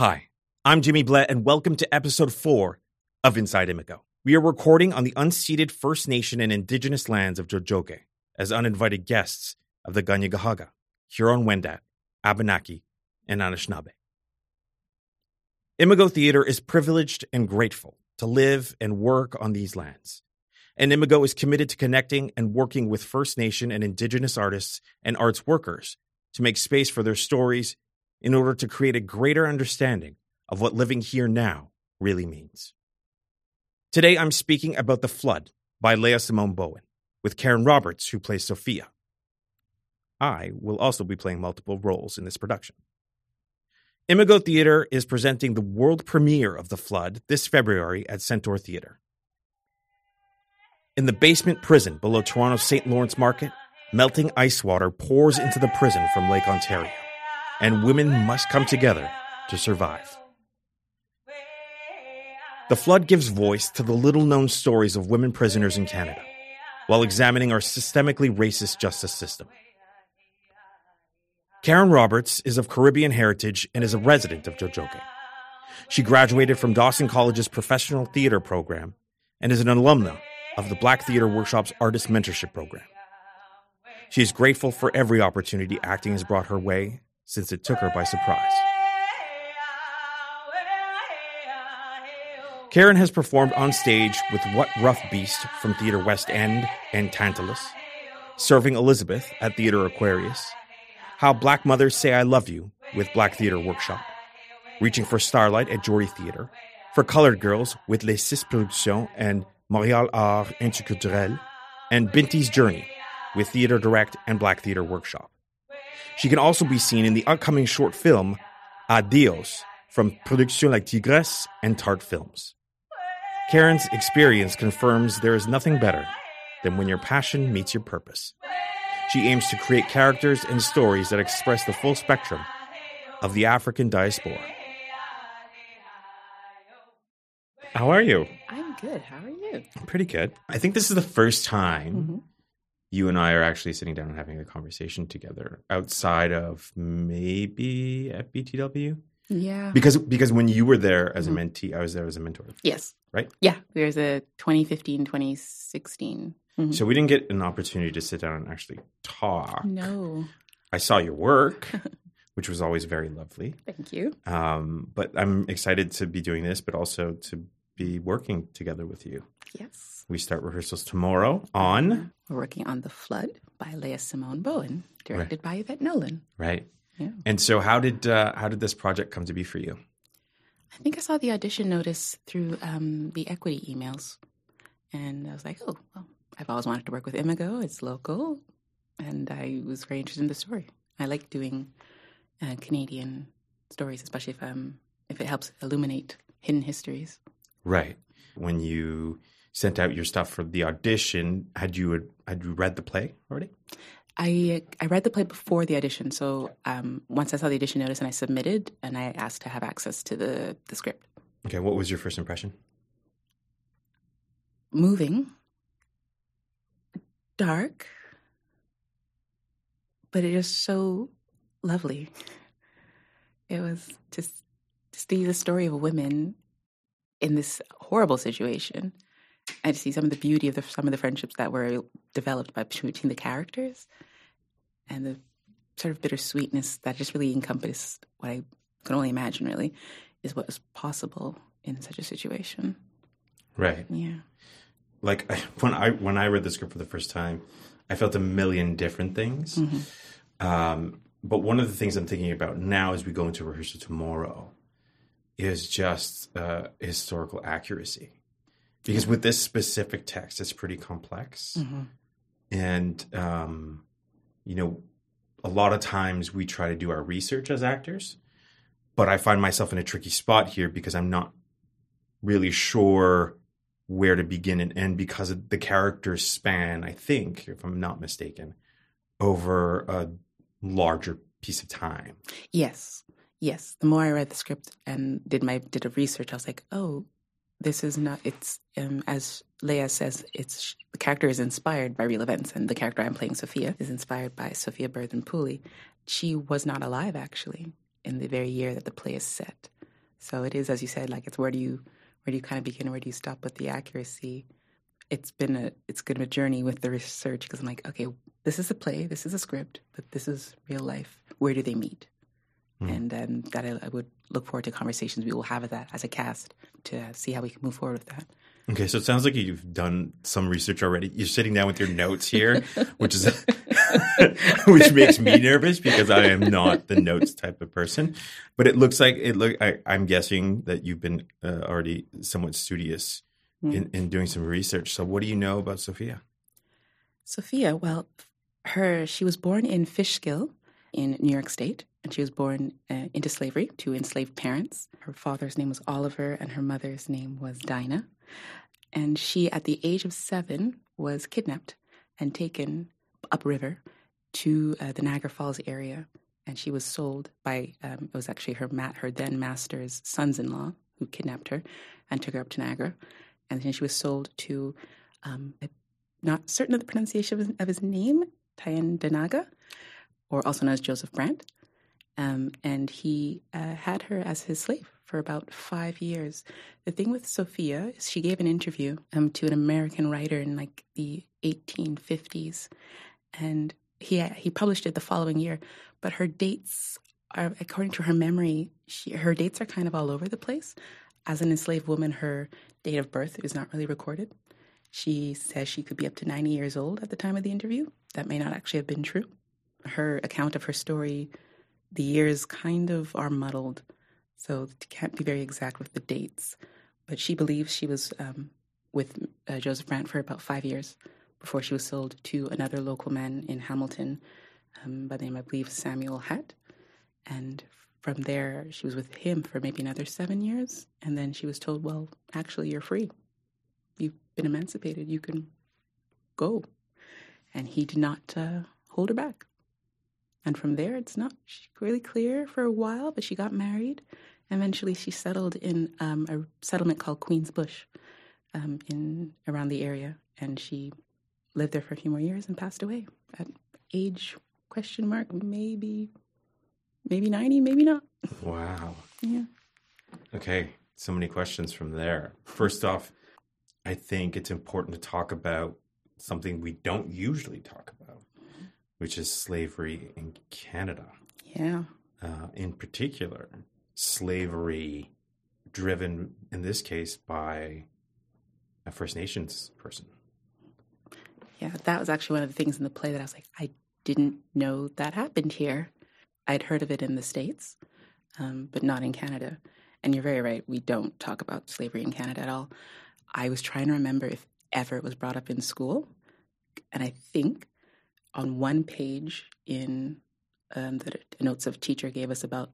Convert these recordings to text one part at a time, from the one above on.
Hi, I'm Jimmy Blais, and welcome to episode four of Inside Imago. We are recording on the unceded First Nation and Indigenous lands of Tiohtià:ke as uninvited guests of the Kanien'kehá:ka, Huron Wendat, Abenaki, and Anishinaabe. Imago Theater is privileged and grateful to live and work on these lands. And Imago is committed to connecting and working with First Nation and Indigenous artists and arts workers to make space for their stories in order to create a greater understanding of what living here now really means. Today, I'm speaking about The Flood by Leah Simone Bowen with Keren Roberts, who plays Sophia. I will also be playing multiple roles in this production. Imago Theater is presenting the world premiere of The Flood this February at Centaur Theater. In the basement prison below Toronto's St. Lawrence Market, melting ice water pours into the prison from Lake Ontario, and women must come together to survive. The Flood gives voice to the little known stories of women prisoners in Canada while examining our systemically racist justice system. Keren Roberts is of Caribbean heritage and is a resident of Tiohtià:ke. She graduated from Dawson College's professional theater program and is an alumna of the Black Theater Workshop's Artist Mentorship Program. She is grateful for every opportunity acting has brought her way since it took her by surprise. Keren has performed on stage with What Rough Beast from Theatre West End and Tantalus, Serving Elizabeth at Theatre Aquarius, How Black Mothers Say I Love You with Black Theatre Workshop, Reaching for Starlight at Geordie Theatre, For Colored Girls with Les Six Productions and Montréal Art Interculturel, and Binti's Journey with Theatre Direct and Black Theatre Workshop. She can also be seen in the upcoming short film Adios from Production La Tigresse and Tart Films. Keren's experience confirms there is nothing better than when your passion meets your purpose. She aims to create characters and stories that express the full spectrum of the African diaspora. How are you? I'm good. How are you? I'm pretty good. I think this is the first time Mm-hmm. You and I are actually sitting down and having a conversation together outside of maybe at BTW. Yeah. Because because when you were there as a Mhm. mentee, I was there as a mentor. yes. Right? Yeah. There's a 2015, 2016. Mhm. So we didn't get an opportunity to sit down and actually talk. no. I saw your work, which was always very lovely. Thank you. Um, but I'm excited to be doing this, but also to be working together with you. Yes. We start rehearsals tomorrow on We're working on The Flood by Leah Simone Bowen, directed by Yvette Nolan. right. Yeah. And so, how did uh, how did this project come to be for you? I think I saw the audition notice through um, the equity emails. And I was like, oh, well, I've always wanted to work with Imago. It's local. And I was very interested in the story. I like doing uh, Canadian stories, especially if, um, if it helps illuminate hidden histories. Right. When you sent out your stuff for the audition, had you had you read the play already? I I read the play before the audition, so um, once I saw the audition notice and I submitted, and I asked to have access to the the script. Okay. What was your first impression? Moving, dark, but it is so lovely. It was just to see the story of women in this horrible situation, and to see some of the beauty of the, some of the friendships that were developed by between the characters, and the sort of bittersweetness that just really encompassed what I can only imagine. Really, is what was possible in such a situation. Right. Yeah. Like I, when I when I read the script for the first time, I felt a million different things. Um, but one of the things I'm thinking about now as we go into rehearsal tomorrow is just uh, historical accuracy. Because with this specific text, it's pretty complex. Mm-hmm. And, um, you know, a lot of times we try to do our research as actors, but I find myself in a tricky spot here because I'm not really sure where to begin and end because of the characters span, I think, if I'm not mistaken, over a larger piece of time. Yes, yes. The more I read the script and did my did a research, I was like, oh, this is not. It's um, as Leah says, it's the character is inspired by real events, and the character I'm playing, Sophia, is inspired by Sophia Burthen Pooley. She was not alive actually in the very year that the play is set. So it is, as you said, like it's where do you where do you kind of begin, where do you stop with the accuracy? It's been a it's been a journey with the research because I'm like, okay, this is a play, this is a script, but this is real life. Where do they meet? Mm. And then that I, I, would look forward to conversations we will have with that as a cast to see how we can move forward with that. Okay, so it sounds like you've done some research already. You're sitting down with your notes here, which is which makes me nervous because I am not the notes type of person. But it looks like it look. I, am guessing that you've been uh, already somewhat studious mm. in, in doing some research. So, what do you know about Sophia? Sophia, well, her she was born in Fishkill in New York State, and she was born uh, into slavery to enslaved parents. Her father's name was Oliver, and her mother's name was Dinah. And she, at the age of seven, was kidnapped and taken upriver to uh, the Niagara Falls area. And she was sold by, um, it was actually her, ma- her then master's sons in law who kidnapped her and took her up to Niagara. And then she was sold to, um, not certain of the pronunciation of his, name, Tyendinaga, or also known as Joseph Brant. Um, and he uh, had her as his slave for about five years. The thing with Sophia is she gave an interview um, to an American writer in like the 1850s, and he he published it the following year. But her dates are, according to her memory, she, her dates are kind of all over the place. As an enslaved woman, her date of birth is not really recorded. She says she could be up to 90 years old at the time of the interview. That may not actually have been true. Her account of her story, the years kind of are muddled. So can't be very exact with the dates, but she believes she was um, with uh, Joseph Brant for about five years before she was sold to another local man in Hamilton um, by the name, I believe, Samuel Hatt. And from there, she was with him for maybe another seven years. And then she was told, well, actually, you're free. You've been emancipated. You can go. And he did not uh, hold her back. And from there, it's not really clear for a while, but she got married. Eventually, she settled in um, a settlement called Queens Bush um, in around the area, and she lived there for a few more years and passed away at age question mark maybe maybe 90 maybe not. Wow. Yeah. Okay so many questions from there. First off i think it's important to talk about something we don't usually talk about which is slavery in Canada. Yeah. Uh, in particular, slavery driven, in this case, by a First Nations person. Yeah, that was actually one of the things in the play that I was like, I didn't know that happened here. I'd heard of it in the States, um, but not in Canada. And you're very right, we don't talk about slavery in Canada at all. I was trying to remember if ever it was brought up in school. And I think on one page in um, the notes of teacher gave us about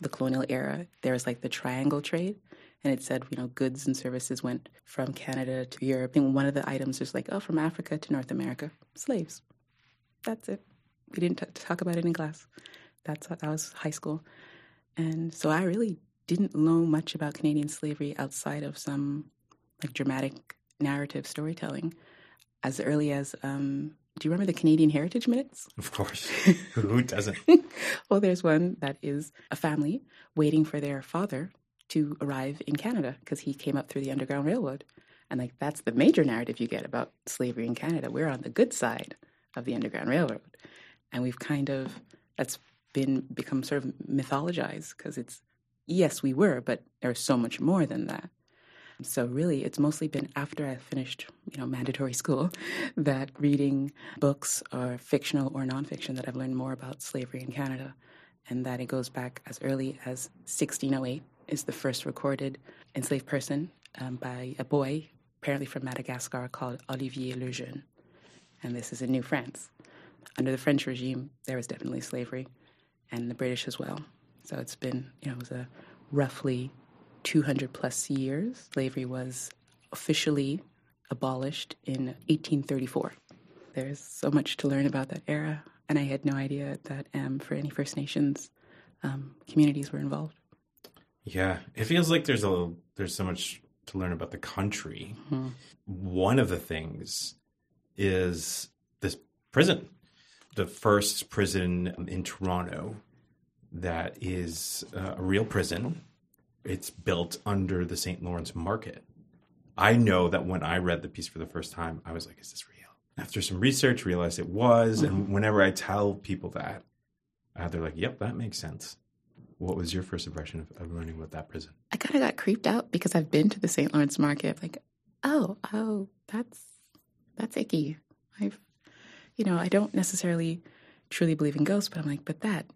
the colonial era, there was like the triangle trade. And it said, you know, goods and services went from Canada to Europe. And one of the items was like, oh, from Africa to North America, slaves. That's it. We didn't t- talk about it in class. That's that was high school. And so I really didn't know much about Canadian slavery outside of some like dramatic narrative storytelling as early as um, do you remember the Canadian Heritage Minutes? Of course. Who doesn't? well, there's one that is a family waiting for their father to arrive in Canada because he came up through the Underground Railroad. And like that's the major narrative you get about slavery in Canada. We're on the good side of the Underground Railroad. And we've kind of that's been become sort of mythologized because it's yes, we were, but there's so much more than that. So really, it's mostly been after I finished, you know, mandatory school, that reading books or fictional or nonfiction that I've learned more about slavery in Canada, and that it goes back as early as 1608 is the first recorded enslaved person um, by a boy, apparently from Madagascar, called Olivier Le Jeune, and this is in New France. Under the French regime, there was definitely slavery, and the British as well. So it's been, you know, it was a roughly 200 plus years, slavery was officially abolished in 1834. There's so much to learn about that era, and I had no idea that um, for any First Nations um, communities were involved. Yeah, it feels like there's a there's so much to learn about the country. Mm-hmm. One of the things is this prison, the first prison in Toronto that is uh, a real prison it's built under the St. Lawrence Market. I know that when I read the piece for the first time, I was like, is this real? After some research, realized it was. Mm-hmm. And whenever I tell people that, uh, they're like, yep, that makes sense. What was your first impression of, of learning about that prison? I kind of got creeped out because I've been to the St. Lawrence Market. Like, oh, oh, that's that's icky. I've, you know, I don't necessarily truly believe in ghosts, but I'm like, but that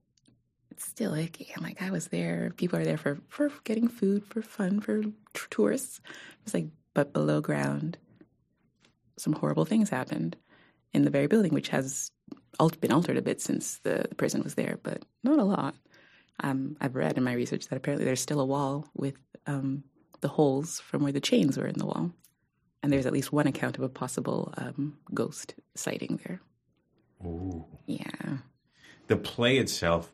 it's still icky. I'm like, I was there. People are there for for getting food, for fun, for t- tourists. It's like, but below ground, some horrible things happened in the very building, which has been altered a bit since the, the prison was there, but not a lot. Um, I've read in my research that apparently there's still a wall with um, the holes from where the chains were in the wall. And there's at least one account of a possible um, ghost sighting there. Ooh. Yeah. The play itself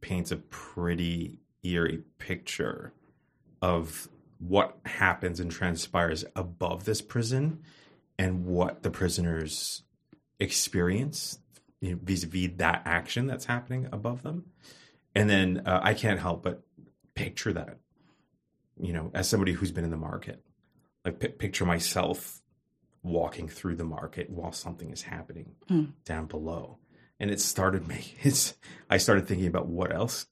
paints a pretty eerie picture of what happens and transpires above this prison and what the prisoners experience you know, vis-a-vis that action that's happening above them. And then uh, i can't help but picture that you know as somebody who's been in the market. Like p- picture myself walking through the market while something is happening mm. down below and it started me. It's i started thinking about what else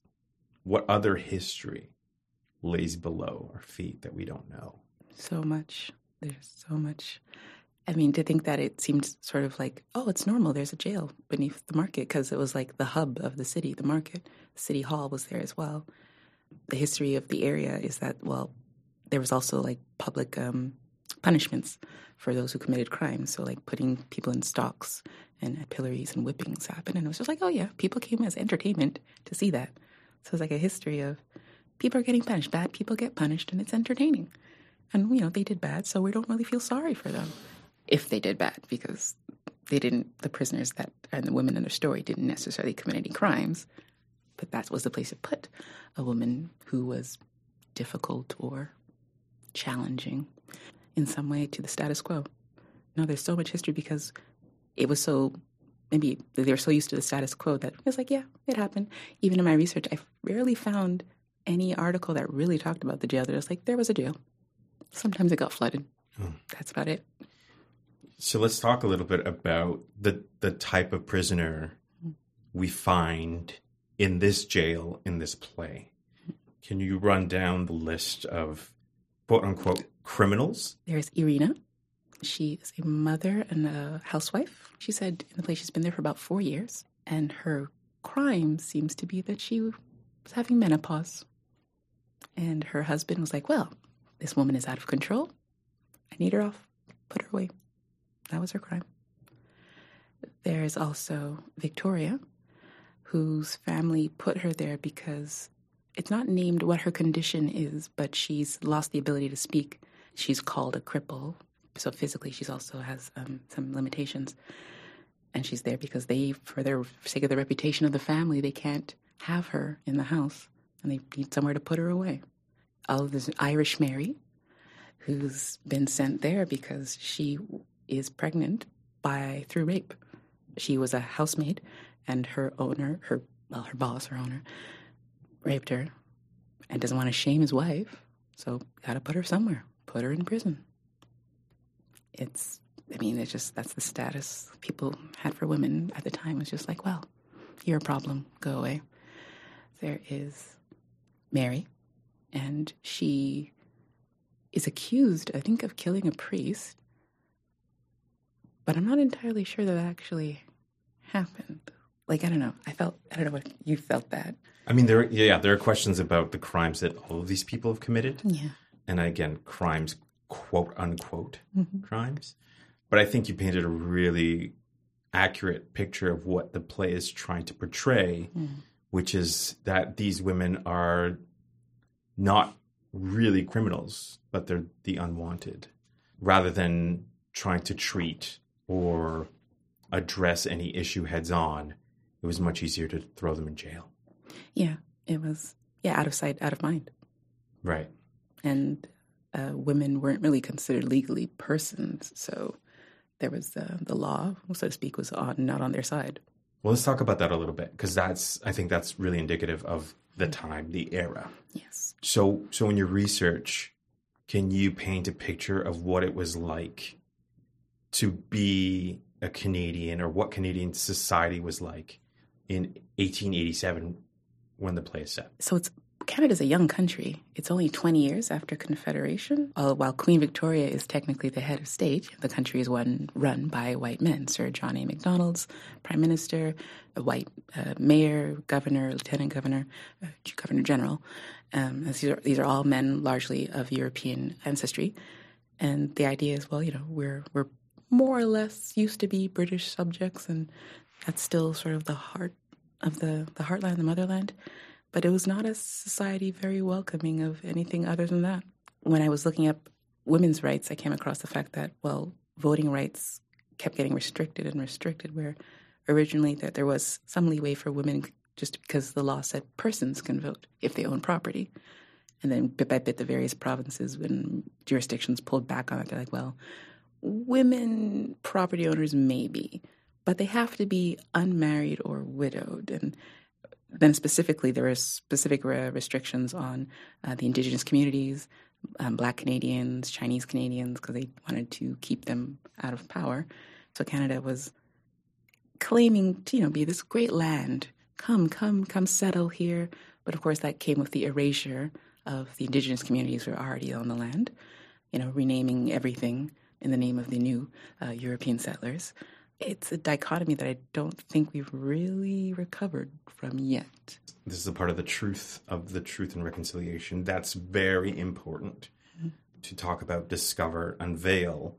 what other history lays below our feet that we don't know. So much. There's so much. I mean to think that it seemed sort of like oh it's normal. There's a jail beneath the market because it was like the hub of the city the market. City hall was there as well. The history of the area is that well there was also like public um, punishments for those who committed crimes. So, like putting people in stocks and pillories and whippings happened. And it was just like, oh, yeah, people came as entertainment to see that. So, it's like a history of people are getting punished. Bad people get punished, and it's entertaining. And, you know, they did bad, so we don't really feel sorry for them if they did bad because they didn't, the prisoners that, and the women in their story didn't necessarily commit any crimes. But that was the place to put a woman who was difficult or challenging in some way to the status quo. No, there's so much history because it was so maybe they were so used to the status quo that it's like, yeah, it happened. Even in my research, I rarely found any article that really talked about the jail. There's like there was a jail. Sometimes it got flooded. Hmm. That's about it. So let's talk a little bit about the the type of prisoner we find in this jail in this play. Can you run down the list of quote unquote criminals? There's Irina. She is a mother and a housewife. She said in the place she's been there for about four years. And her crime seems to be that she was having menopause. And her husband was like, Well, this woman is out of control. I need her off. Put her away. That was her crime. There's also Victoria, whose family put her there because it's not named what her condition is, but she's lost the ability to speak. She's called a cripple. So physically, she's also has um, some limitations. And she's there because they, for their sake of the reputation of the family, they can't have her in the house and they need somewhere to put her away. Oh, there's Irish Mary, who's been sent there because she is pregnant by through rape. She was a housemaid, and her owner, her well, her boss, her owner, raped her and doesn't want to shame his wife, so got to put her somewhere, put her in prison. It's, I mean, it's just that's the status people had for women at the time. It's just like, well, you're a problem, go away. There is Mary, and she is accused, I think, of killing a priest, but I'm not entirely sure that actually happened. Like, I don't know. I felt, I don't know what you felt that. I mean, there, yeah, there are questions about the crimes that all of these people have committed. Yeah. And again, crimes, quote unquote, mm-hmm. crimes. But I think you painted a really accurate picture of what the play is trying to portray, mm. which is that these women are not really criminals, but they're the unwanted, rather than trying to treat or address any issue heads on. It was much easier to throw them in jail. Yeah, it was, yeah, out of sight, out of mind. Right. And uh, women weren't really considered legally persons. So there was uh, the law, so to speak, was on not on their side. Well, let's talk about that a little bit because that's I think that's really indicative of the time, the era. Yes. So, so in your research, can you paint a picture of what it was like to be a Canadian, or what Canadian society was like in 1887 when the play is set? So it's Canada's a young country. It's only 20 years after Confederation. Uh, while Queen Victoria is technically the head of state, the country is one run by white men. Sir John A. Macdonald's prime minister, a white uh, mayor, governor, lieutenant governor, uh, governor general. Um, these, are, these are all men largely of European ancestry. And the idea is, well, you know, we're we're more or less used to be British subjects, and that's still sort of the heart of the the heartland, the motherland. But it was not a society very welcoming of anything other than that. When I was looking up women's rights, I came across the fact that, well, voting rights kept getting restricted and restricted, where originally that there was some leeway for women just because the law said persons can vote if they own property. And then bit by bit, the various provinces and jurisdictions pulled back on it. They're like, well, women property owners maybe, but they have to be unmarried or widowed. And then specifically, there were specific restrictions on uh, the Indigenous communities, um, Black Canadians, Chinese Canadians, because they wanted to keep them out of power. So Canada was claiming to, you know, be this great land. Come, come, come settle here. But of course, that came with the erasure of the Indigenous communities who were already on the land. You know, renaming everything in the name of the new uh, European settlers it's a dichotomy that I don't think we've really recovered from yet. This is a part of the truth of the truth and reconciliation. That's very important mm-hmm. to talk about, discover, unveil,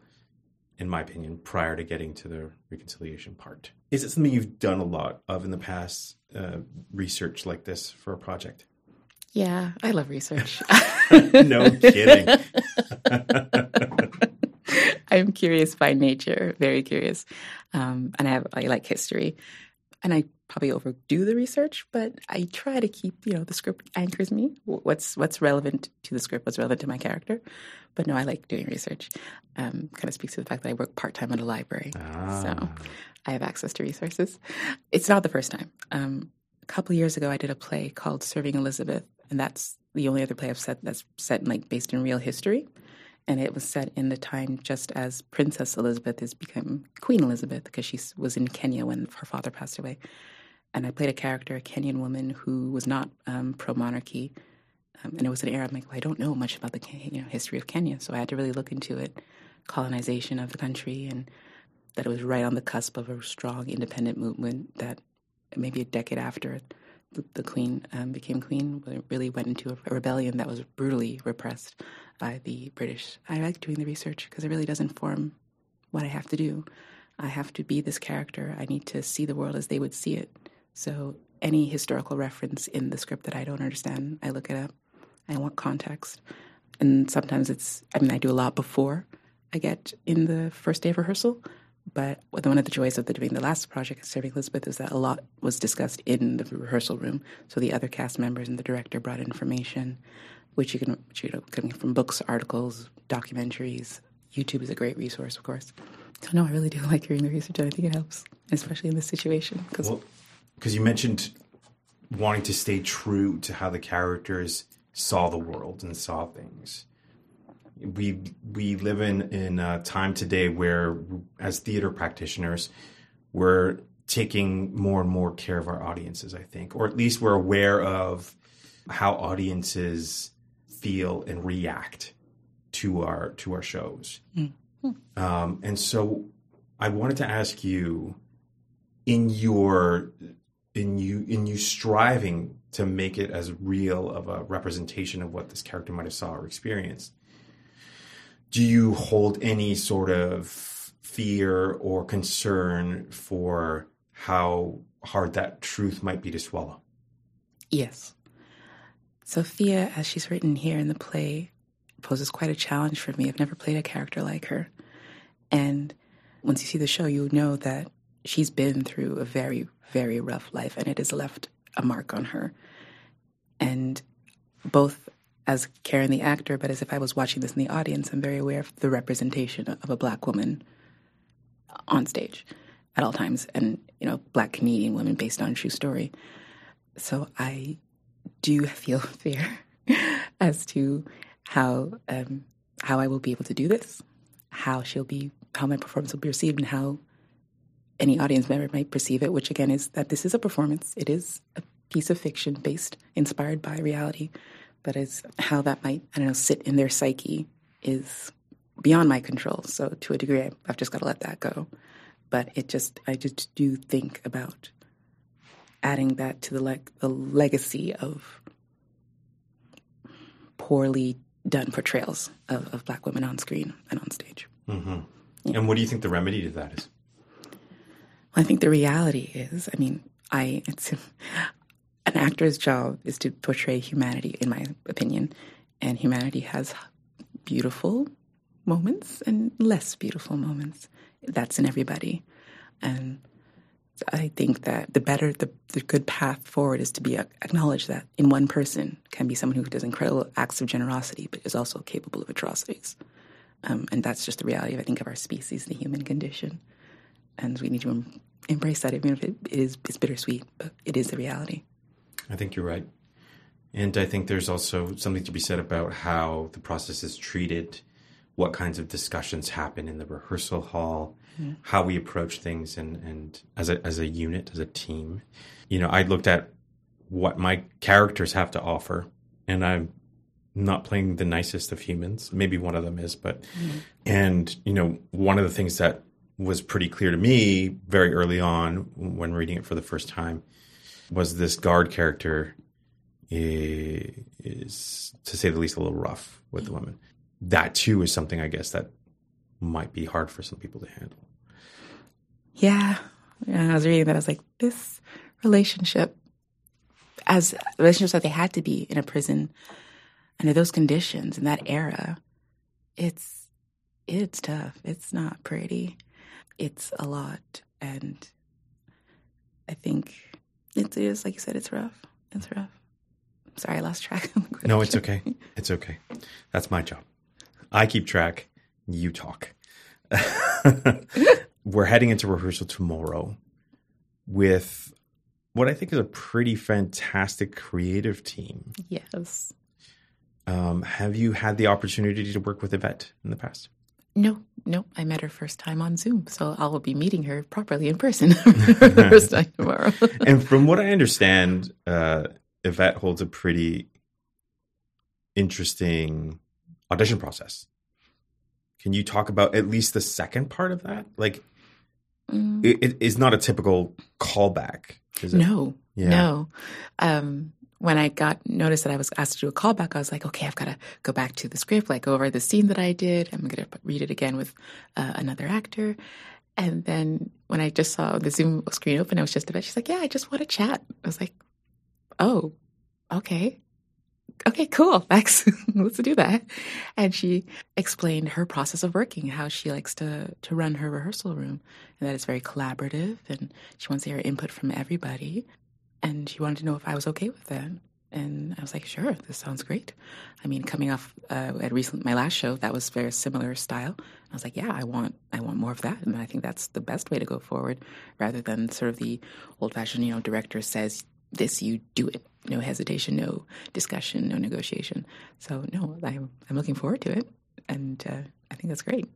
in my opinion, prior to getting to the reconciliation part. Is it something you've done a lot of in the past, uh, research like this for a project? Yeah, I love research. no kidding. I'm curious by nature, very curious, um, and I have I like history, and I probably overdo the research, but I try to keep you know the script anchors me. What's what's relevant to the script? What's relevant to my character? But no, I like doing research. Um, kind of speaks to the fact that I work part time at a library, ah. so I have access to resources. It's not the first time. Um, a couple years ago, I did a play called Serving Elizabeth, and that's the only other play I've set that's set in, like based in real history and it was set in the time just as Princess Elizabeth is become Queen Elizabeth because she was in Kenya when her father passed away. And I played a character, a Kenyan woman who was not um, pro monarchy, um, and it was an era I'm like, well, I don't know much about the you know, history of Kenya, so I had to really look into it, colonization of the country, and that it was right on the cusp of a strong independent movement that maybe a decade after the, Queen um, became Queen, really went into a, a rebellion that was brutally repressed by the British. I like doing the research because it really does inform what I have to do. I have to be this character. I need to see the world as they would see it. So any historical reference in the script that I don't understand, I look it up. I want context. And sometimes it's, I mean, I do a lot before I get in the first day of rehearsal. But one of the joys of the, doing the last project, Serving Elizabeth, is that a lot was discussed in the rehearsal room. So the other cast members and the director brought information which you can, which, you know, coming from books, articles, documentaries. YouTube is a great resource, of course. So no, I really do like hearing the research, and I think it helps, especially in this situation. Because well, you mentioned wanting to stay true to how the characters saw the world and saw things. We we live in in a time today where, as theater practitioners, we're taking more and more care of our audiences. I think, or at least we're aware of how audiences feel and react to our to our shows. Mm-hmm. Um, and so I wanted to ask you in your in you in you striving to make it as real of a representation of what this character might have saw or experienced do you hold any sort of fear or concern for how hard that truth might be to swallow yes Sophia, as she's written here in the play, poses quite a challenge for me. I've never played a character like her. And once you see the show, you know that she's been through a very, very rough life and it has left a mark on her. And both as Keren the actor, but as if I was watching this in the audience, I'm very aware of the representation of a black woman on stage at all times and, you know, black Canadian women based on true story. So I do feel fear as to how um, how I will be able to do this, how she'll be, how my performance will be received, and how any audience member might perceive it. Which again is that this is a performance. It is a piece of fiction based, inspired by reality, but is how that might I don't know sit in their psyche is beyond my control. So to a degree, I've just got to let that go. But it just I just do think about adding that to the leg the legacy of poorly done portrayals of, of black women on screen and on stage. Mm-hmm. Yeah. And what do you think the remedy to that is? Well, I think the reality is, I mean, I it's an actor's job is to portray humanity, in my opinion, and humanity has beautiful moments and less beautiful moments. That's in everybody, and I think that the better, the, the good path forward is to be acknowledge that in one person can be someone who does incredible acts of generosity, but is also capable of atrocities. Um, and that's just the reality, I think, of our species, the human condition. And we need to em- embrace that, even if it is it's bittersweet, but it is the reality. I think you're right. And I think there's also something to be said about how the process is treated, what kinds of discussions happen in the rehearsal hall, mm-hmm. how we approach things and, and as a as a unit, as a team. You know, I looked at what my characters have to offer and I'm not playing the nicest of humans. Maybe one of them is, but mm-hmm. and you know, one of the things that was pretty clear to me very early on when reading it for the first time was this guard character eh, is to say the least a little rough with the women. That too is something I guess that might be hard for some people to handle. Yeah. yeah I was reading that. I was like, this relationship, as relationships that they had to be in a prison under those conditions in that era, it's it's tough. It's not pretty. It's a lot, and I think it is like you said. It's rough. It's rough. Sorry, I lost track. no, it's okay. It's okay. That's my job. I keep track. You talk. we're heading into rehearsal tomorrow with what I think is a pretty fantastic creative team. Yes. Um, have you had the opportunity to work with Yvette in the past? No, no. I met her first time on Zoom, so I will be meeting her properly in person the first time tomorrow. and from what I understand, uh, Yvette holds a pretty interesting audition process. Can you talk about at least the second part of that? Like, mm. it, it is not a typical callback. No, yeah. no. Um, when I got noticed that I was asked to do a callback, I was like, okay, I've got to go back to the script, like over the scene that I did. I'm going to read it again with uh, another actor. And then when I just saw the Zoom screen open, I was just about, she's like, yeah, I just want to chat. I was like, oh, okay okay, cool, thanks. Let's do that. And she explained her process of working, how she likes to to run her rehearsal room, and that it's very collaborative, and she wants to hear input from everybody. And she wanted to know if I was okay with that. And I was like, sure, this sounds great. I mean, coming off uh, at recent my last show, that was very similar style. I was like, yeah, I want I want more of that, and I think that's the best way to go forward, rather than sort of the old fashioned, you know, director says this, you do it. No hesitation, no discussion, no negotiation. So no, I'm I'm looking forward to it, and uh, I think that's great.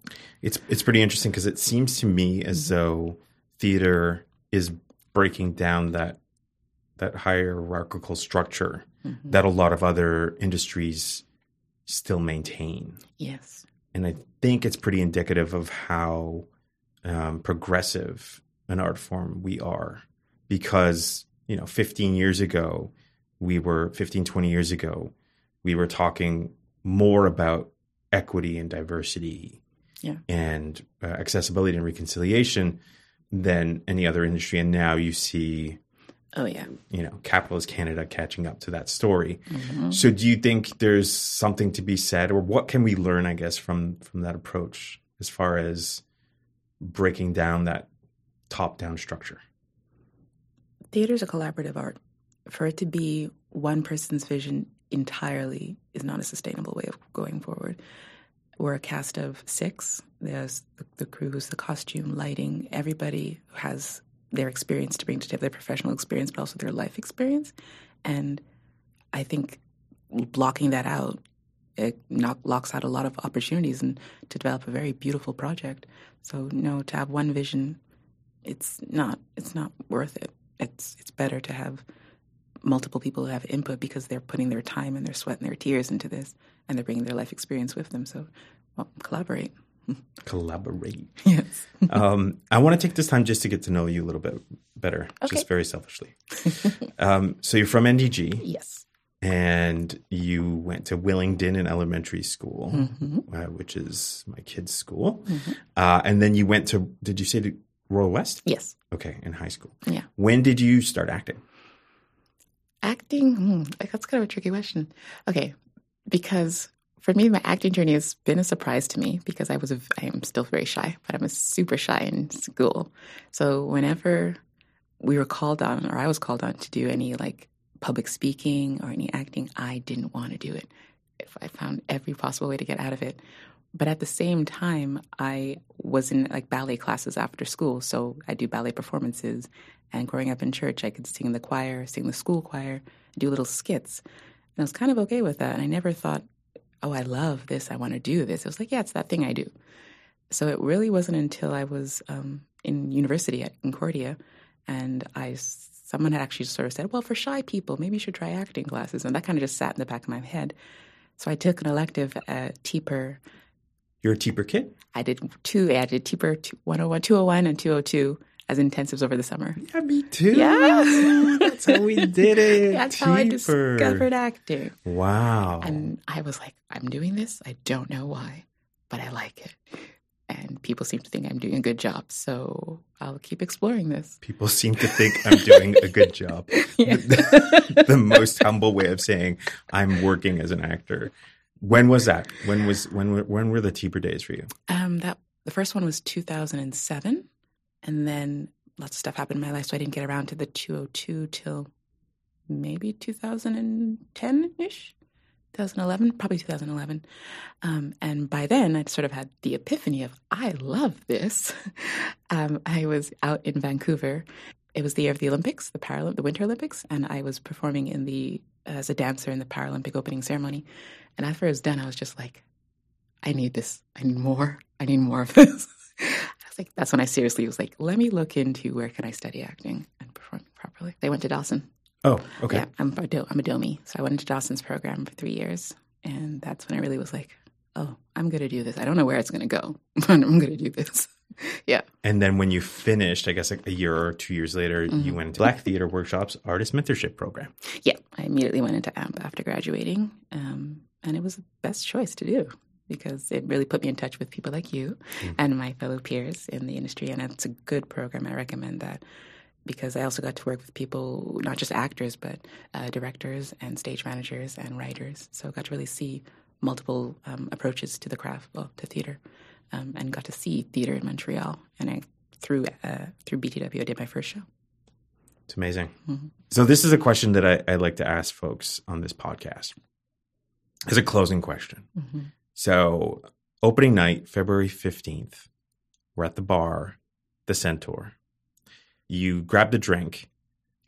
It's it's pretty interesting because it seems to me as mm-hmm. though theater is breaking down that that hierarchical structure mm-hmm. that a lot of other industries still maintain. Yes, and I think it's pretty indicative of how um, progressive an art form we are because you know 15 years ago we were 15 20 years ago we were talking more about equity and diversity yeah. and uh, accessibility and reconciliation than any other industry and now you see oh yeah you know capitalist canada catching up to that story mm-hmm. so do you think there's something to be said or what can we learn i guess from from that approach as far as breaking down that top down structure theater is a collaborative art. For it to be one person's vision entirely is not a sustainable way of going forward. We're a cast of six. There's the, the crew, who's the costume, lighting. Everybody has their experience to bring to their professional experience, but also their life experience. And I think blocking that out it knock, locks out a lot of opportunities and to develop a very beautiful project. So no, to have one vision, it's not it's not worth it. It's it's better to have multiple people who have input because they're putting their time and their sweat and their tears into this, and they're bringing their life experience with them. So, well, collaborate. Collaborate. Yes. um, I want to take this time just to get to know you a little bit better, Okay. just very selfishly. um, so you're from NDG, yes. and you went to Willingdon in elementary school, hmm uh, which is my kid's school, Mhm. uh, and then you went to. Did you say to Royal West? Yes. Okay, in high school. Yeah. When did you start acting? Acting, hmm, that's kind of a tricky question. Okay, because for me, my acting journey has been a surprise to me because I was, a, I am still very shy, but I'm a super shy in school. So whenever we were called on, or I was called on to do any like public speaking or any acting, I didn't want to do it. If I found every possible way to get out of it. But at the same time, I was in like ballet classes after school. So I do ballet performances. And growing up in church, I could sing in the choir, sing the school choir, do little skits. And I was kind of okay with that. And I never thought, oh, I love this. I want to do this. It was like, yeah, it's that thing I do. So it really wasn't until I was um, in university at Concordia and I someone had actually sort of said, well, for shy people, maybe you should try acting classes. And that kind of just sat in the back of my head. So I took an elective at TPER. You're a teeper kid? I did two, I did TPER 101, 201 and 202 as intensives over the summer. Yeah, me too. Yeah. That's how we did it. That's how I discovered acting. Wow. And I was like, I'm doing this. I don't know why, but I like it. And people seem to think I'm doing a good job. So I'll keep exploring this. People seem to think I'm doing a good job. Yeah. the most humble way of saying I'm working as an actor. When was that? When was when were- when were the teeper days for you? Um, that the first one was 2007, and then lots of stuff happened in my life, so I didn't get around to the 202 till maybe 2010 ish, 2011, probably 2011. Um, and by then, I'd sort of had the epiphany of I love this. um, I was out in Vancouver. It was the year of the Olympics, the Paralymp- the Winter Olympics, and I was performing in the as a dancer in the Paralympic opening ceremony. And after it was done, I was just like, I need this. I need more. I need more of this. Like, that's when I seriously was like, let me look into where can I study acting and performing properly. They went to Dawson. Oh, okay. Yeah, I'm a, do- I'm a DOMI. So I went into Dawson's program for three years. And that's when I really was like, oh, I'm going to do this. I don't know where it's going to go, but I'm going to do this. yeah. And then when you finished, I guess like a year or two years later, Mm-hmm. you went into Black Theater Workshops Artist Mentorship Program. Yeah. I immediately went into AMP after graduating. Um, and it was the best choice to do because it really put me in touch with people like you Mm. and my fellow peers in the industry. And it's a good program. I recommend that because I also got to work with people, not just actors, but uh, directors and stage managers and writers. So I got to really see multiple um, approaches to the craft, well, to theater, um, and got to see theater in Montreal. And I through uh, through BTW, I did my first show. It's amazing. Mhm. So this is a question that I, I like to ask folks on this podcast. As a closing question. Mm-hmm. So opening night, February 15th, we're at the bar, the Centaur. You grab the drink,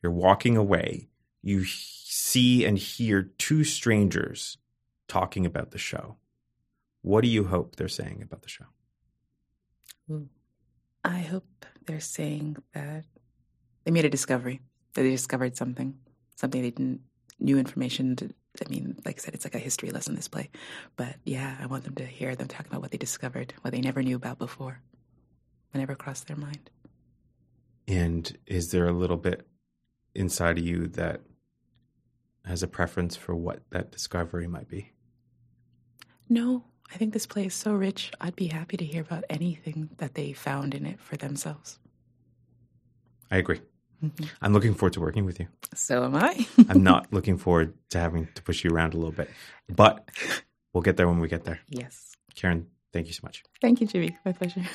you're walking away, you see and hear two strangers talking about the show. What do you hope they're saying about the show? I hope they're saying that they made a discovery, that they discovered something, something they didn't, new information. I mean, like I said, it's like a history lesson, this play. But yeah, I want them to hear them talking about what they discovered, what they never knew about before, what never crossed their mind. And is there a little bit inside of you that has a preference for what that discovery might be? No, I think this play is so rich. I'd be happy to hear about anything that they found in it for themselves. I agree. Mhm. I'm looking forward to working with you. So am I. I'm not looking forward to having to push you around a little bit, but we'll get there when we get there. yes. Keren, thank you so much. Thank you, Jimmy. My pleasure.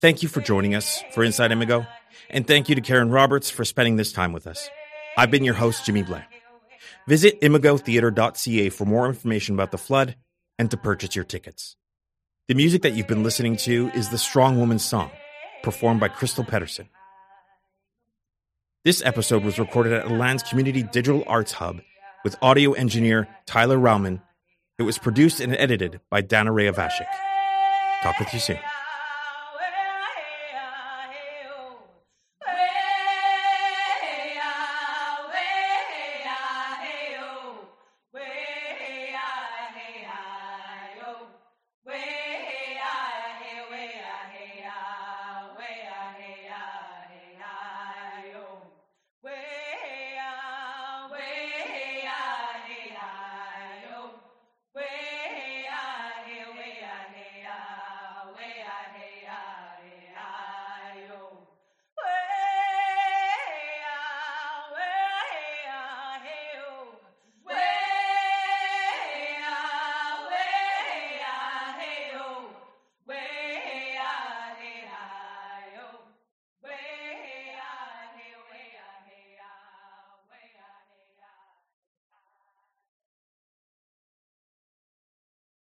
Thank you for joining us for Inside Imago, and thank you to Keren Roberts for spending this time with us. I've been your host, Jimmy Blais. Visit imagotheatre.ca for more information about the flood and to purchase your tickets. The music that you've been listening to is The Strong Woman's Song, performed by Crystal Pedersen. This episode was recorded at Atlant's Community Digital Arts Hub with audio engineer Tyler Rauman. It was produced and edited by Dana Rea Vashik. Talk with you soon.